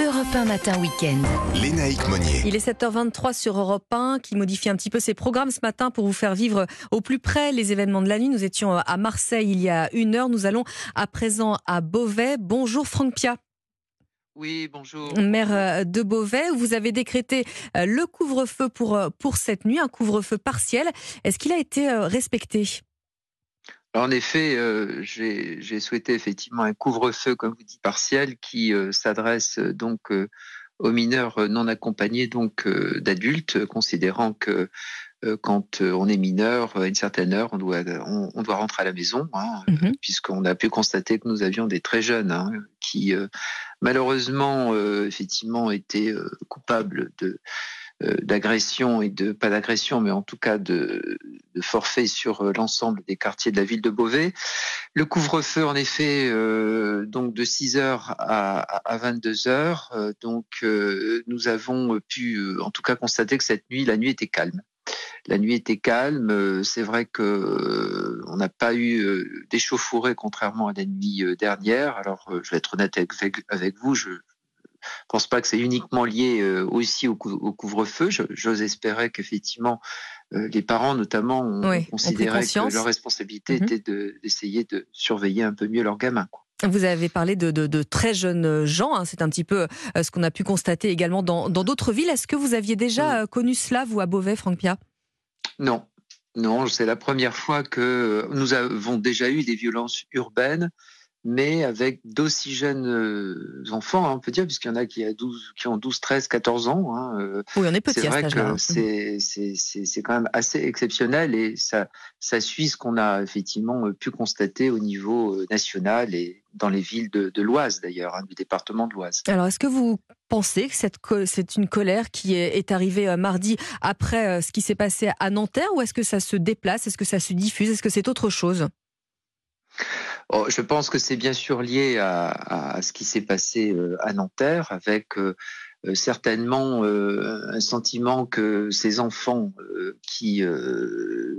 Europe 1 Matin Week-end. Lénaïque Monnier. Il est 7h23 sur Europe 1 qui modifie un petit peu ses programmes ce matin pour vous faire vivre au plus près les événements de la nuit. Nous étions à Marseille il y a une heure. Nous allons à présent à Beauvais. Bonjour Franck Pia. Oui, bonjour. Maire euh, de Beauvais, vous avez décrété euh, le couvre-feu pour, euh, pour cette nuit, un couvre-feu partiel. Est-ce qu'il a été respecté? En effet, euh, j'ai souhaité effectivement un couvre-feu, comme vous dites, partiel, qui euh, s'adresse euh, donc euh, aux mineurs non accompagnés donc d'adultes, considérant que quand on est mineur, à une certaine heure, on doit, on, on doit rentrer à la maison, hein, Mhm. puisqu'on a pu constater que nous avions des très jeunes hein, qui, malheureusement, effectivement, étaient coupables de d'agression et de pas d'agression, mais en tout cas de, de forfait sur euh, l'ensemble des quartiers de la ville de Beauvais. Le couvre-feu, en effet, euh, donc de 6 heures à, à 22 heures. Euh, donc, euh, nous avons pu, euh, en tout cas, constater que cette nuit, la nuit était calme. La nuit était calme. Euh, C'est vrai que euh, on n'a pas eu euh, d'échauffourée contrairement à la nuit euh, dernière. Alors, euh, je vais être honnête avec, avec vous, je pense pas que c'est uniquement lié euh, aussi au, cou- au couvre-feu. Je- J'ose espérer qu'effectivement euh, les parents, notamment, ont Oui, ont pris considéré que leur responsabilité Mhm. était de- d'essayer de, surveiller un peu mieux leurs gamins. quoi. Vous avez parlé de, de- de très jeunes gens. hein. C'est un petit peu euh, ce qu'on a pu constater également dans d'autres villes. Est-ce que vous aviez déjà connu cela, vous, à Beauvais, Franck Pia? Non, non, c'est la première fois que nous avons déjà eu des violences urbaines, mais avec d'aussi jeunes euh, enfants, hein, on peut dire, puisqu'il y en a qui, a 12, qui ont 12, 13, 14 ans. hein, euh, Oui, on est petit c'est vrai âge-là. hein. que c'est quand même assez exceptionnel et ça, ça suit ce qu'on a effectivement euh, pu constater au niveau national et dans les villes de, de l'Oise d'ailleurs, hein, du département de l'Oise. Alors, est-ce que vous pensez que co- c'est une colère qui est, est arrivée euh, mardi après euh, ce qui s'est passé à Nanterre ou est-ce que ça se déplace Est-ce que ça se diffuse Est-ce que c'est autre chose? Oh, je pense que c'est bien sûr lié à, ce qui s'est passé euh, à Nanterre, avec euh, euh, certainement un sentiment que ces enfants qui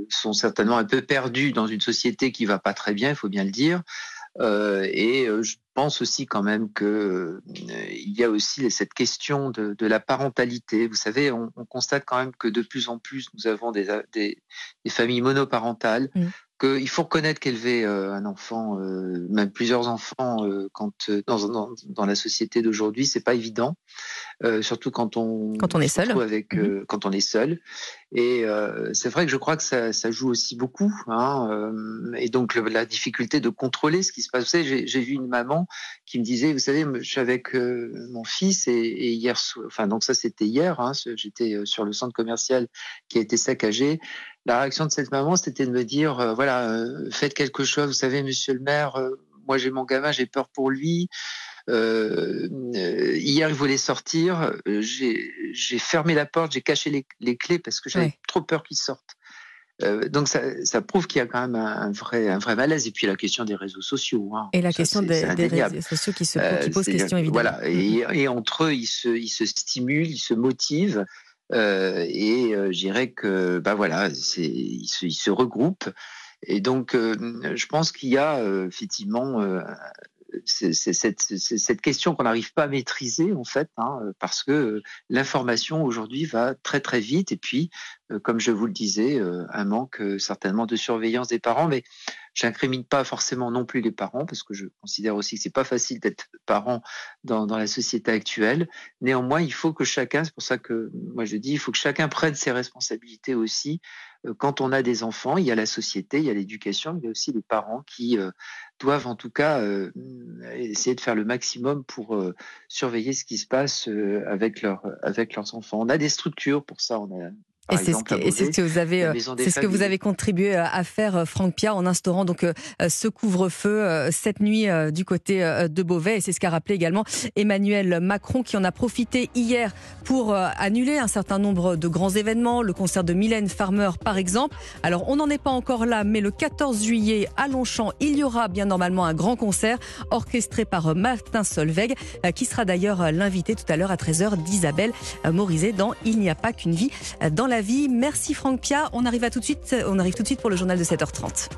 sont certainement un peu perdus dans une société qui va pas très bien, il faut bien le dire. Et je pense aussi quand même que euh, il y a aussi cette question de, la parentalité. Vous savez, on, on constate quand même que de plus en plus nous avons des familles monoparentales. Mm. Qu'il faut reconnaître qu'élever euh, un enfant, euh, même plusieurs enfants, euh, quand dans, dans, dans la société d'aujourd'hui, c'est pas évident, euh, surtout quand on Quand on est se seul. avec euh, quand on est seul. Et euh, c'est vrai que je crois que ça, ça joue aussi beaucoup. Hein, euh, et donc le- la difficulté de contrôler ce qui se passe. Vous savez, j'ai vu une maman qui me disait, vous savez, je suis avec euh, mon fils et, et hier, enfin donc ça c'était hier. Hein, J'étais sur le centre commercial qui a été saccagé. La réaction de cette maman, c'était de me dire, euh, voilà, euh, faites quelque chose. Vous savez, Monsieur le Maire, euh, moi j'ai mon gamin, j'ai peur pour lui. Euh, euh, hier, il voulait sortir. Euh, J'ai fermé la porte, j'ai caché les, les clés parce que j'avais Ouais. trop peur qu'il sorte. Euh, donc ça, ça prouve qu'il y a quand même un, un vrai, un vrai malaise. Et puis la question des réseaux sociaux. Hein. Et la Ça, question des, des réseaux sociaux qui, se, qui question, évidemment. Voilà, et, et entre eux, ils se, ils se stimulent, ils se motivent, euh, et je dirais que, bah voilà, ils, se, ils se regroupent. Et donc, je pense qu'il y a effectivement c'est- cette, question qu'on n'arrive pas à maîtriser en fait, hein, parce que euh, l'information aujourd'hui va très très vite, et puis, euh, comme je vous le disais, euh, un manque euh, certainement de surveillance des parents, mais J'incrimine pas forcément non plus les parents parce que je considère aussi que c'est pas facile d'être parent dans, la société actuelle. Néanmoins, il faut que chacun, c'est pour ça que moi je dis, il faut que chacun prenne ses responsabilités aussi. Euh, Quand on a des enfants, il y a la société, il y a l'éducation, il y a aussi les parents qui euh, doivent en tout cas euh, essayer de faire le maximum pour surveiller ce qui se passe avec, leur, avec leurs enfants. On a des structures pour ça. Par et c'est ce que vous avez, c'est ce que vous avez contribué euh, à faire, euh, Franck Pia, en instaurant donc euh, ce couvre-feu cette nuit du côté de Beauvais. Et c'est ce qu'a rappelé également Emmanuel Macron, qui en a profité hier pour annuler un certain nombre de grands événements, le concert de Mylène Farmer par exemple. Alors on n'en est pas encore là, mais le 14 juillet à Longchamp, il y aura bien normalement un grand concert orchestré par Martin Solveig, qui sera d'ailleurs l'invité tout à l'heure à 13h d'Isabelle Morizet dans Il n'y a pas qu'une vie dans Merci Franck Pia. On arrive à tout de suite, on arrive tout de suite pour le journal de 7h30.